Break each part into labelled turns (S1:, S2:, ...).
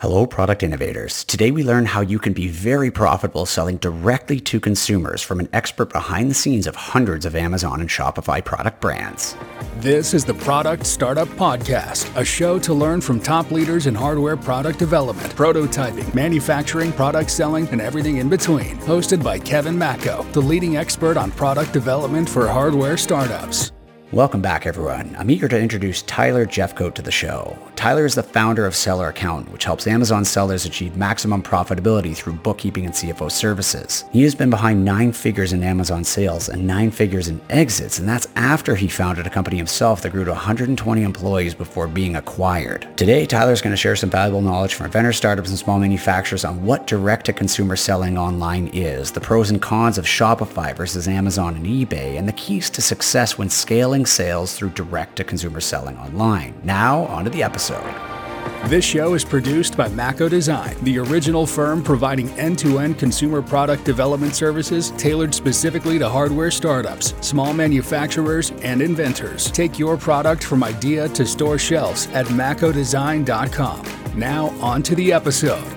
S1: Hello, product innovators. Today we learn how you can be very profitable selling directly to consumers from an expert behind the scenes of hundreds of Amazon and Shopify product brands.
S2: This is the Product Startup Podcast, a show to learn from top leaders in hardware product development, prototyping, manufacturing, product selling, and everything in between. Hosted by Kevin Mako, the leading expert on product development for hardware startups.
S1: Welcome back, everyone. I'm eager to introduce Tyler Jefcoat to the show. Tyler is the founder of Seller Accountant, which helps Amazon sellers achieve maximum profitability through bookkeeping and CFO services. He has been behind nine figures in Amazon sales and nine figures in exits, and that's after he founded a company himself that grew to 120 employees before being acquired. Today, Tyler is going to share some valuable knowledge from vendor startups and small manufacturers on what direct-to-consumer selling online is, the pros and cons of Shopify versus Amazon and eBay, and the keys to success when scaling sales through direct-to-consumer selling online. Now, on to the episode.
S2: This show is produced by Mako Design, the original firm providing end to end consumer product development services tailored specifically to hardware startups, small manufacturers, and inventors. Take your product from idea to store shelves at makodesign.com. Now, on to the episode.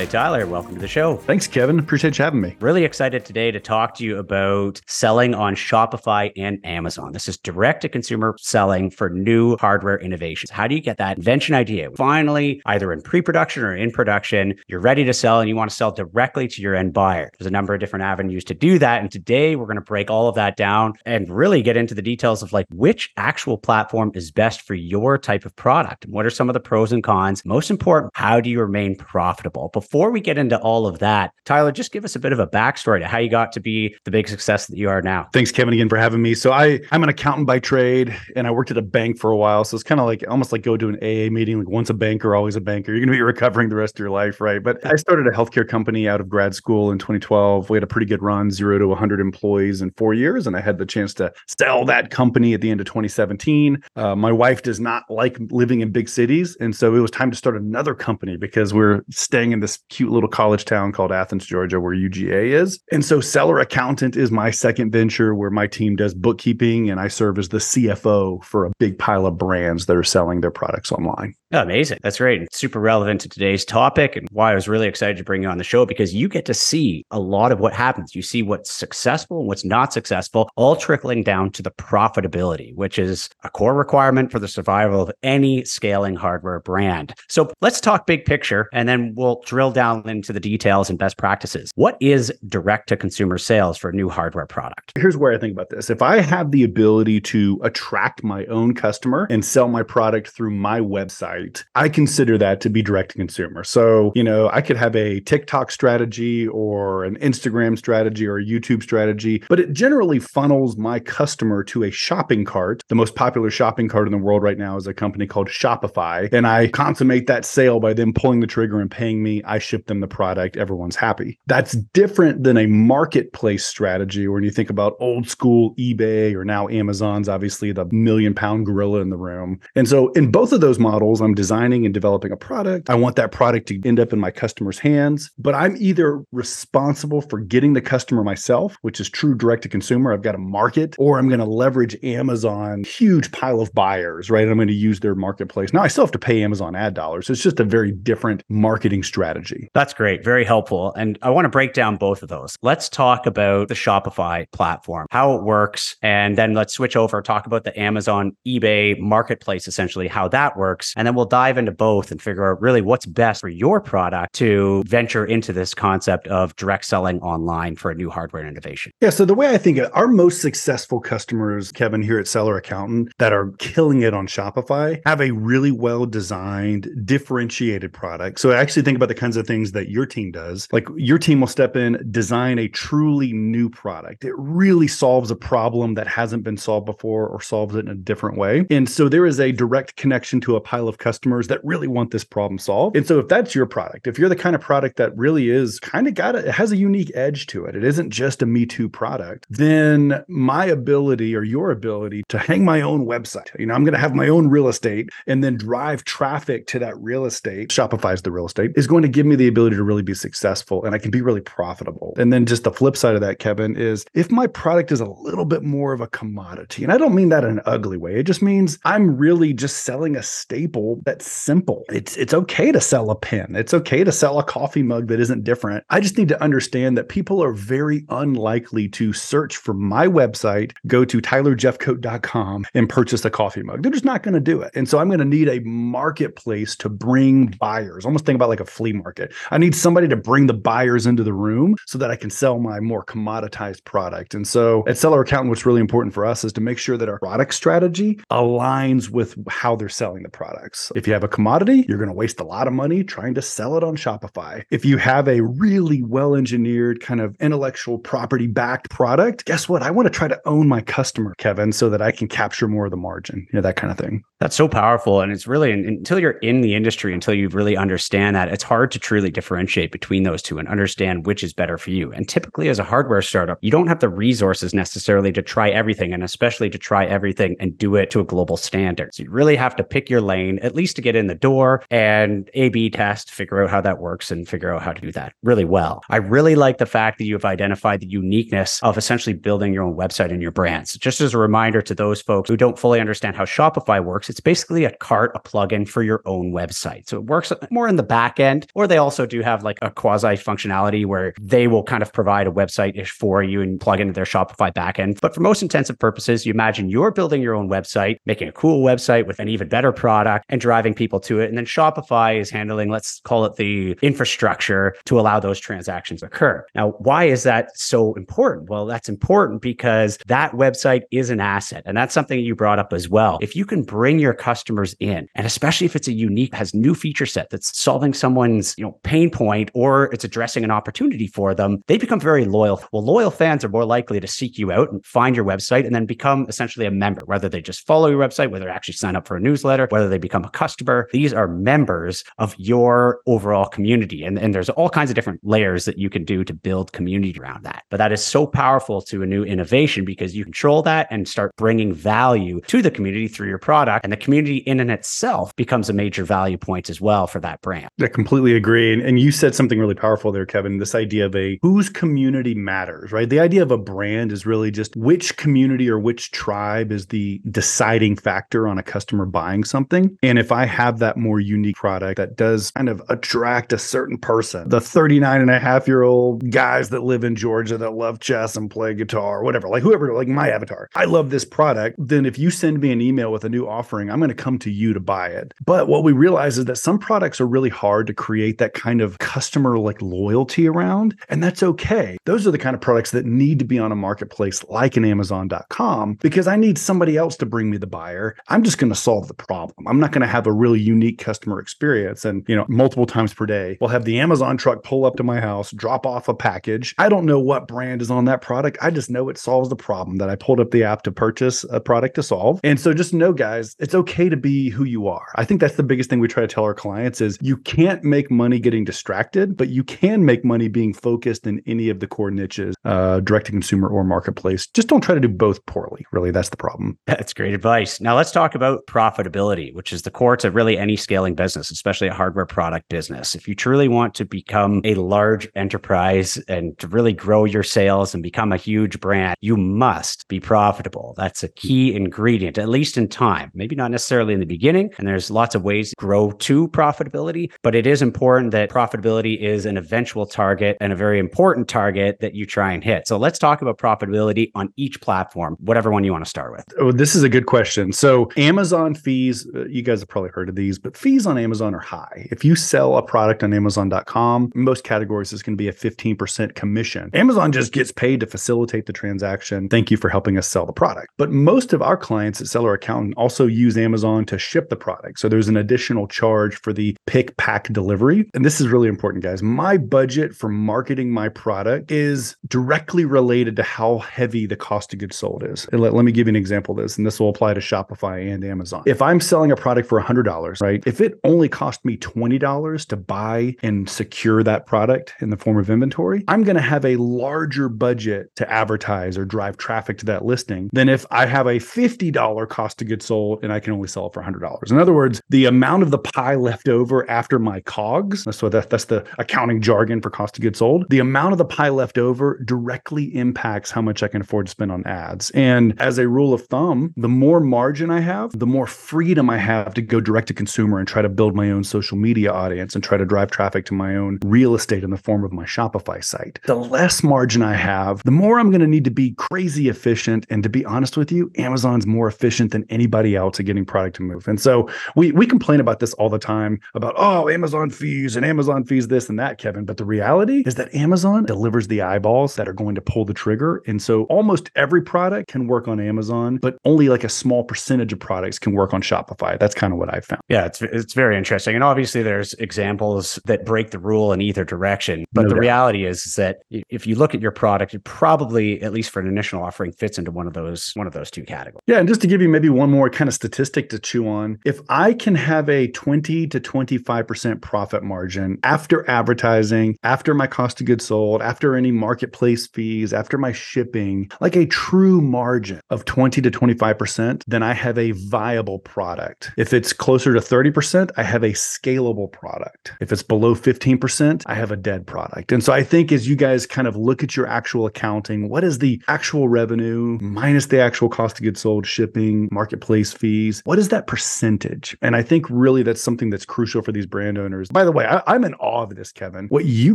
S1: Hey, Tyler, welcome to the show.
S3: Thanks, Kevin. Appreciate you having me.
S1: Really excited today to talk to you about selling on Shopify and Amazon. This is direct to consumer selling for new hardware innovations. How do you get that invention idea? Finally, either in pre production or in production, you're ready to sell and you want to sell directly to your end buyer. There's a number of different avenues to do that. And today we're going to break all of that down and really get into the details of like which actual platform is best for your type of product. And what are some of the pros and cons? Most important, how do you remain profitable? Before before we get into all of that, Tyler, just give us a bit of a backstory to how you got to be the big success that you are now.
S3: Thanks, Kevin, again for having me. So I I'm an accountant by trade, and I worked at a bank for a while. So it's kind of like almost like go to an AA meeting, like once a banker, always a banker. You're going to be recovering the rest of your life, right? But I started a healthcare company out of grad school in 2012. We had a pretty good run, zero to 100 employees in four years, and I had the chance to sell that company at the end of 2017. Uh, my wife does not like living in big cities, and so it was time to start another company because we're staying in this cute little college town called Athens, Georgia, where UGA is. And so Seller Accountant is my second venture where my team does bookkeeping and I serve as the CFO for a big pile of brands that are selling their products online.
S1: Oh, amazing. That's great. Super relevant to today's topic and why I was really excited to bring you on the show because you get to see a lot of what happens. You see what's successful and what's not successful, all trickling down to the profitability, which is a core requirement for the survival of any scaling hardware brand. So let's talk big picture and then we'll drill down into the details and best practices. What is direct to consumer sales for a new hardware product?
S3: Here's where I think about this. If I have the ability to attract my own customer and sell my product through my website, I consider that to be direct to consumer. So, you know, I could have a TikTok strategy or an Instagram strategy or a YouTube strategy, but it generally funnels my customer to a shopping cart. The most popular shopping cart in the world right now is a company called Shopify. And I consummate that sale by them pulling the trigger and paying me. I ship them the product. Everyone's happy. That's different than a marketplace strategy when you think about old school eBay or now Amazon's obviously the million pound gorilla in the room. And so in both of those models, I'm I'm designing and developing a product. I want that product to end up in my customer's hands, but I'm either responsible for getting the customer myself, which is true direct to consumer. I've got to market, or I'm going to leverage Amazon, huge pile of buyers, right? I'm going to use their marketplace. Now I still have to pay Amazon ad dollars. It's just a very different marketing strategy.
S1: That's great. Very helpful. And I want to break down both of those. Let's talk about the Shopify platform, how it works, and then let's switch over, talk about the Amazon eBay marketplace, essentially, how that works. And then we'll we'll dive into both and figure out really what's best for your product to venture into this concept of direct selling online for a new hardware innovation.
S3: Yeah. So the way I think it, our most successful customers, Kevin, here at Seller Accountant, that are killing it on Shopify, have a really well designed, differentiated product. So I actually think about the kinds of things that your team does. Like your team will step in, design a truly new product. It really solves a problem that hasn't been solved before or solves it in a different way. And so there is a direct connection to a pile of customers customers that really want this problem solved. And so if that's your product, if you're the kind of product that really is kind of got a, it has a unique edge to it, it isn't just a Me Too product, then my ability or your ability to hang my own website, you know, I'm going to have my own real estate and then drive traffic to that real estate, Shopify's the real estate, is going to give me the ability to really be successful and I can be really profitable. And then just the flip side of that, Kevin, is if my product is a little bit more of a commodity, and I don't mean that in an ugly way, it just means I'm really just selling a staple that's simple. It's it's okay to sell a pen. It's okay to sell a coffee mug that isn't different. I just need to understand that people are very unlikely to search for my website, go to tylerjefcoat.com and purchase a coffee mug. They're just not going to do it. And so I'm going to need a marketplace to bring buyers. Almost think about like a flea market. I need somebody to bring the buyers into the room so that I can sell my more commoditized product. And so at Seller Accountant, what's really important for us is to make sure that our product strategy aligns with how they're selling the products. If you have a commodity, you're going to waste a lot of money trying to sell it on Shopify. If you have a really well engineered kind of intellectual property backed product, guess what? I want to try to own my customer, Kevin, so that I can capture more of the margin, you know, that kind of thing.
S1: That's so powerful. And it's really until you're in the industry, until you really understand that, it's hard to truly differentiate between those two and understand which is better for you. And typically, as a hardware startup, you don't have the resources necessarily to try everything, and especially to try everything and do it to a global standard. So you really have to pick your lane, at least to get in the door and A B test, figure out how that works and figure out how to do that really well. I really like the fact that you've identified the uniqueness of essentially building your own website and your brands. Just as a reminder to those folks who don't fully understand how Shopify works, it's basically a cart, a plugin for your own website. So it works more in the back end, or they also do have like a quasi functionality where they will kind of provide a website ish for you and plug into their Shopify backend. But for most intensive purposes, you imagine you're building your own website, making a cool website with an even better product and driving people to it. And then Shopify is handling, let's call it the infrastructure to allow those transactions occur. Now, why is that so important? Well, that's important because that website is an asset. And that's something you brought up as well. If you can bring your customers in, and especially if it's a unique, has new feature set that's solving someone's, you know, pain point or it's addressing an opportunity for them, they become very loyal. Well, loyal fans are more likely to seek you out and find your website and then become essentially a member, whether they just follow your website, whether they actually sign up for a newsletter, whether they become a customer. These are members of your overall community. And, and there's all kinds of different layers that you can do to build community around that. But that is so powerful to a new innovation because you control that and start bringing value to the community through your product. And the community in and itself becomes a major value point as well for that brand.
S3: I completely agree. And, and you said something really powerful there, Kevin. This idea of a whose community matters, right? The idea of a brand is really just which community or which tribe is the deciding factor on a customer buying something. And if I have that more unique product that does kind of attract a certain person, the 39 and a half year old guys that live in Georgia that love chess and play guitar, or whatever, like whoever, like my avatar, I love this product. Then if you send me an email with a new offering, I'm going to come to you to buy it. But what we realize is that some products are really hard to create that kind of customer like loyalty around. And that's okay. Those are the kind of products that need to be on a marketplace like an Amazon.com because I need somebody else to bring me the buyer. I'm just going to solve the problem. I'm not going to have a really unique customer experience. And, you know, multiple times per day, we'll have the Amazon truck pull up to my house, drop off a package. I don't know what brand is on that product. I just know it solves the problem that I pulled up the app to purchase a product to solve. And so just know, guys, it's okay to be who you are. I think that's the biggest thing we try to tell our clients is you can't make money getting distracted, but you can make money being focused in any of the core niches, uh, direct to consumer or marketplace. Just don't try to do both poorly. Really, that's the problem.
S1: That's great advice. Now let's talk about profitability, which is the core to really any scaling business, especially a hardware product business. If you truly want to become a large enterprise and to really grow your sales and become a huge brand, you must be profitable. That's a key ingredient, at least in time. Maybe not necessarily in the beginning. And there's lots of ways to grow to profitability, but it is important that profitability is an eventual target and a very important target that you try and hit. So let's talk about profitability on each platform, whatever one you want to start with.
S3: Oh, this is a good question. So, Amazon fees, uh, you guys probably heard of these, but fees on Amazon are high. If you sell a product on Amazon.com, most categories is going to be a 15% commission. Amazon just gets paid to facilitate the transaction. Thank you for helping us sell the product. But most of our clients at Seller Accountant also use Amazon to ship the product. So, there's an additional charge for the pick, pack, delivery. And this is really important, guys. My budget for marketing my product is directly related to how heavy the cost of goods sold is. And let, let me give you an example of this, and this will apply to Shopify and Amazon. If I'm selling a product for $100, right? If it only cost me $20 to buy and secure that product in the form of inventory, I'm going to have a larger budget to advertise or drive traffic to that listing than if I have a $50 cost of goods sold and I can only sell it for $100. In other words, the amount of the pie left over after my cogs, so that, that's the accounting jargon for cost of goods sold, the amount of the pie left over directly impacts how much I can afford to spend on ads. And as a rule of thumb, the more margin I have, the more freedom I have to to go direct to consumer and try to build my own social media audience and try to drive traffic to my own real estate in the form of my Shopify site. The less margin I have, the more I'm going to need to be crazy efficient. And to be honest with you, Amazon's more efficient than anybody else at getting product to move. And so we we complain about this all the time about oh Amazon fees and Amazon fees this and that, Kevin. But the reality is that Amazon delivers the eyeballs that are going to pull the trigger. And so almost every product can work on Amazon, but only like a small percentage of products can work on Shopify. That's kind of what I found.
S1: Yeah, it's it's very interesting. And obviously there's examples that break the rule in either direction. But no the doubt. reality is, is that if you look at your product, it probably, at least for an initial offering, fits into one of those one of those two categories.
S3: Yeah. And just to give you maybe one more kind of statistic to chew on, if I can have a 20 to 25% profit margin after advertising, after my cost of goods sold, after any marketplace fees, after my shipping, like a true margin of 20 to 25%, then I have a viable product. If it's closer to 30%, I have a scalable product. If it's below 15%, I have a dead product. And so I think as you guys kind of look at your actual accounting, what is the actual revenue minus the actual cost of goods sold, shipping, marketplace fees? What is that percentage? And I think really that's something that's crucial for these brand owners. By the way, I, I'm in awe of this, Kevin. What you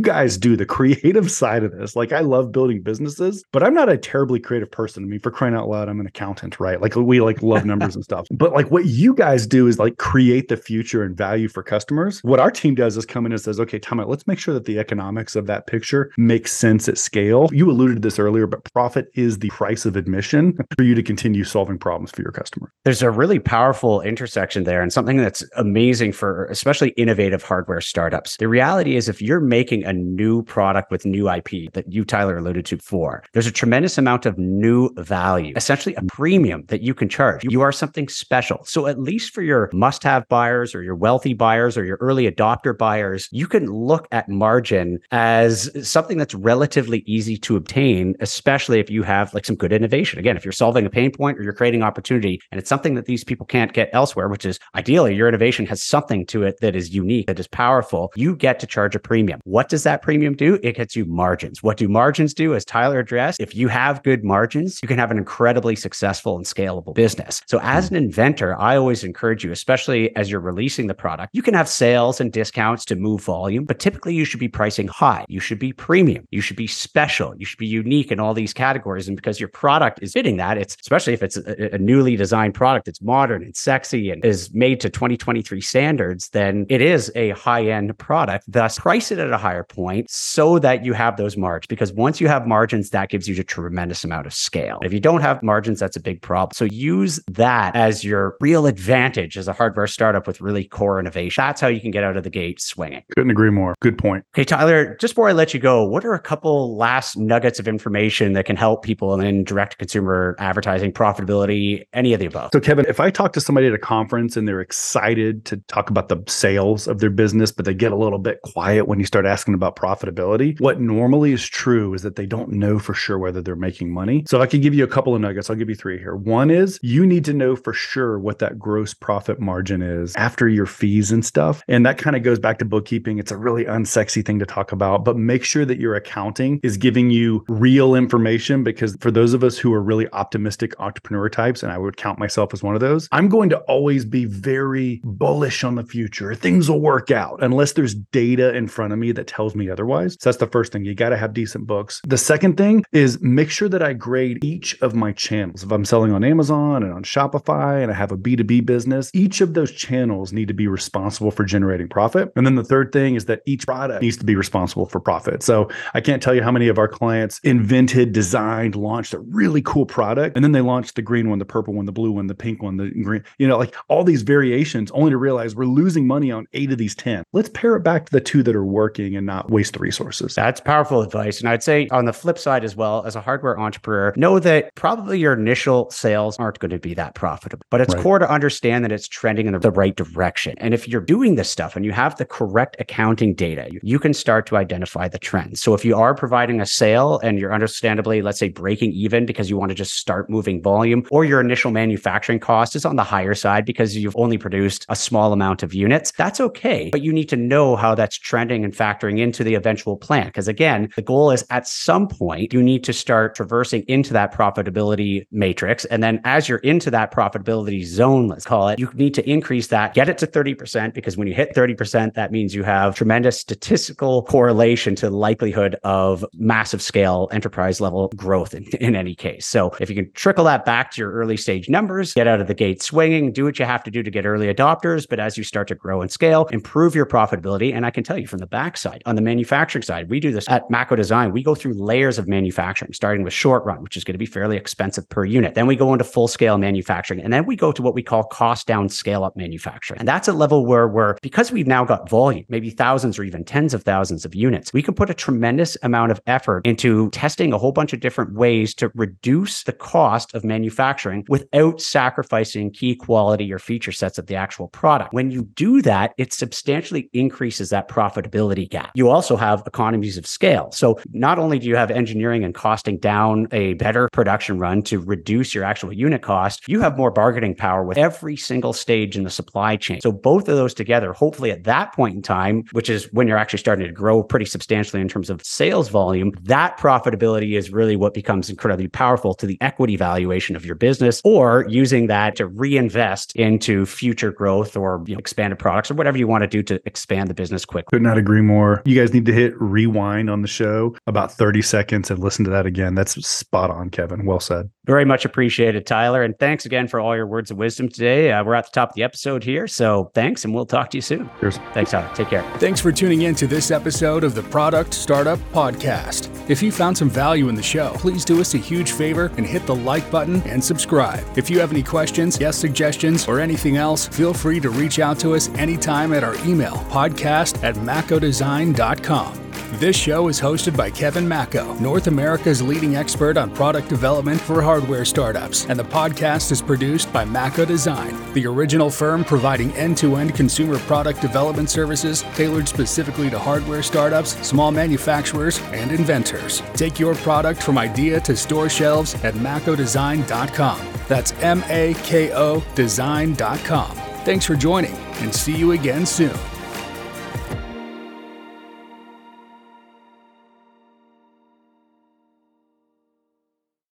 S3: guys do, the creative side of this, like I love building businesses, but I'm not a terribly creative person. I mean, for crying out loud, I'm an accountant, right? Like we like love numbers and stuff. But like what you guys do is like create the future and value for customers. What our team does is come in and says, okay, time let's make sure that the economics of that picture makes sense at scale. You alluded to this earlier, but profit is the price of admission for you to continue solving problems for your customer.
S1: There's a really powerful intersection there and something that's amazing for especially innovative hardware startups. The reality is if you're making a new product with new IP that you, Tyler, alluded to before, there's a tremendous amount of new value, essentially a premium that you can charge. You are something special. So at least for your must-have buyers or your wealthy buyers or your early adopter buyers, you can look at margin as something that's relatively easy to obtain, especially if you have like some good innovation. Again, if you're solving a pain point or you're creating opportunity and it's something that these people can't get elsewhere, which is ideally your innovation has something to it that is unique, that is powerful, you get to charge a premium. What does that premium do? It gets you margins. What do margins do? As Tyler addressed, if you have good margins, you can have an incredibly successful and scalable business. So as hmm. an inventor, I always encourage you, especially as you're releasing the product, you can have sales and discounts to move volume, but typically you should be pricing high. You should be premium. You should be special. You should be unique in all these categories. And because your product is fitting that, it's especially if it's a, a newly designed product, it's modern and sexy and is made to 2023 standards, then it is a high end product. Thus, price it at a higher point so that you have those margins. Because once you have margins, that gives you a tremendous amount of scale. If you don't have margins, that's a big problem. So use that as your real advantage as a hardware startup with really core innovation. That's how you can get out of the gate swinging.
S3: Couldn't agree more. Good point.
S1: Okay, Tyler, just before I let you go, what are a couple last nuggets of information that can help people in direct consumer advertising, profitability, any of the above?
S3: So, Kevin, if I talk to somebody at a conference and they're excited to talk about the sales of their business, but they get a little bit quiet when you start asking about profitability, what normally is true is that they don't know for sure whether they're making money. So, I could give you a couple of nuggets. I'll give you three here. One is you need to know for sure what that gross profit margin is after your fees and stuff. And that kind of goes back to bookkeeping. It's a really unsexy thing to talk about, but make sure that your accounting is giving you real information because for those of us who are really optimistic entrepreneur types, and I would count myself as one of those, I'm going to always be very bullish on the future. Things will work out unless there's data in front of me that tells me otherwise. So that's the first thing. You got to have decent books. The second thing is make sure that I grade each of my channels. If I'm selling on Amazon and on Shopify and I have a B2B business, each of those channels need to be responsible for generating profit. And then the third thing is that each product needs to be responsible for profit. So I can't tell you how many of our clients invented, designed, launched a really cool product, and then they launched the green one, the purple one, the blue one, the pink one, the green, you know, like all these variations, only to realize we're losing money on eight of these 10. Let's pare it back to the two that are working and not waste the resources.
S1: That's powerful advice. And I'd say on the flip side as well, as a hardware entrepreneur, know that probably your initial sales aren't going to be that profitable, but it's right. core to understand that it's trending in the, the right direction. And if you're doing this stuff and you have the correct accounting data, you, you can start to identify the trends. So if you are providing a sale and you're understandably, let's say, breaking even because you want to just start moving volume, or your initial manufacturing cost is on the higher side because you've only produced a small amount of units, that's okay. But you need to know how that's trending and factoring into the eventual plan. Because again, the goal is at some point, you need to start traversing into that profitability matrix. And then as you're into that profitability zone, let's call it, you need to increase that, get it to 30%, because when you hit 30%, that means you have tremendous statistical correlation to the likelihood of massive scale enterprise level growth in, in any case. So if you can trickle that back to your early stage numbers, get out of the gate swinging, do what you have to do to get early adopters. But as you start to grow and scale, improve your profitability. And I can tell you from the backside, on the manufacturing side, we do this at Mako Design. We go through layers of manufacturing, starting with short run, which is going to be fairly expensive per unit. Then we go into full scale manufacturing. And then we go to what we call cost down scale up manufacturing. And that's a level where we're, because we've now got volume, maybe thousands or even tens of thousands of units, we can put a tremendous amount of effort into testing a whole bunch of different ways to reduce the cost of manufacturing without sacrificing key quality or feature sets of the actual product. When you do that, it substantially increases that profitability gap. You also have economies of scale. So not only do you have engineering and costing down a better production run to reduce your actual unit cost, you have more bargaining power with every single stage in the supply chain. So both of those together, hopefully at that point in time, which is when you're actually starting to grow pretty substantially in terms of sales volume, that profitability is really what becomes incredibly powerful to the equity valuation of your business or using that to reinvest into future growth or you know, expanded products or whatever you want to do to expand the business quickly.
S3: Could not agree more. You guys need to hit rewind on the show about 30 seconds and listen to that again. That's spot on, Kevin. Well said.
S1: Very much appreciated, Tyler. And thanks again for all your words of wisdom today. Uh, we're at the top of the episode here. So thanks, and we'll talk to you soon.
S3: Cheers.
S1: Thanks, Tyler. Take care.
S2: Thanks for tuning in to this episode of the Product Startup Podcast. If you found some value in the show, please do us a huge favor and hit the like button and subscribe. If you have any questions, guest suggestions, or anything else, feel free to reach out to us anytime at our email, podcast at makodesign.com. This show is hosted by Kevin Mako, North America's leading expert on product development for hardware startups, and the podcast is produced by Mako Design, the original firm providing end to end consumer product development services tailored specifically to hardware startups, small manufacturers, and inventors. Take your product from idea to store shelves at makodesign.com. That's M A K O design.com. Thanks for joining, and see you again soon.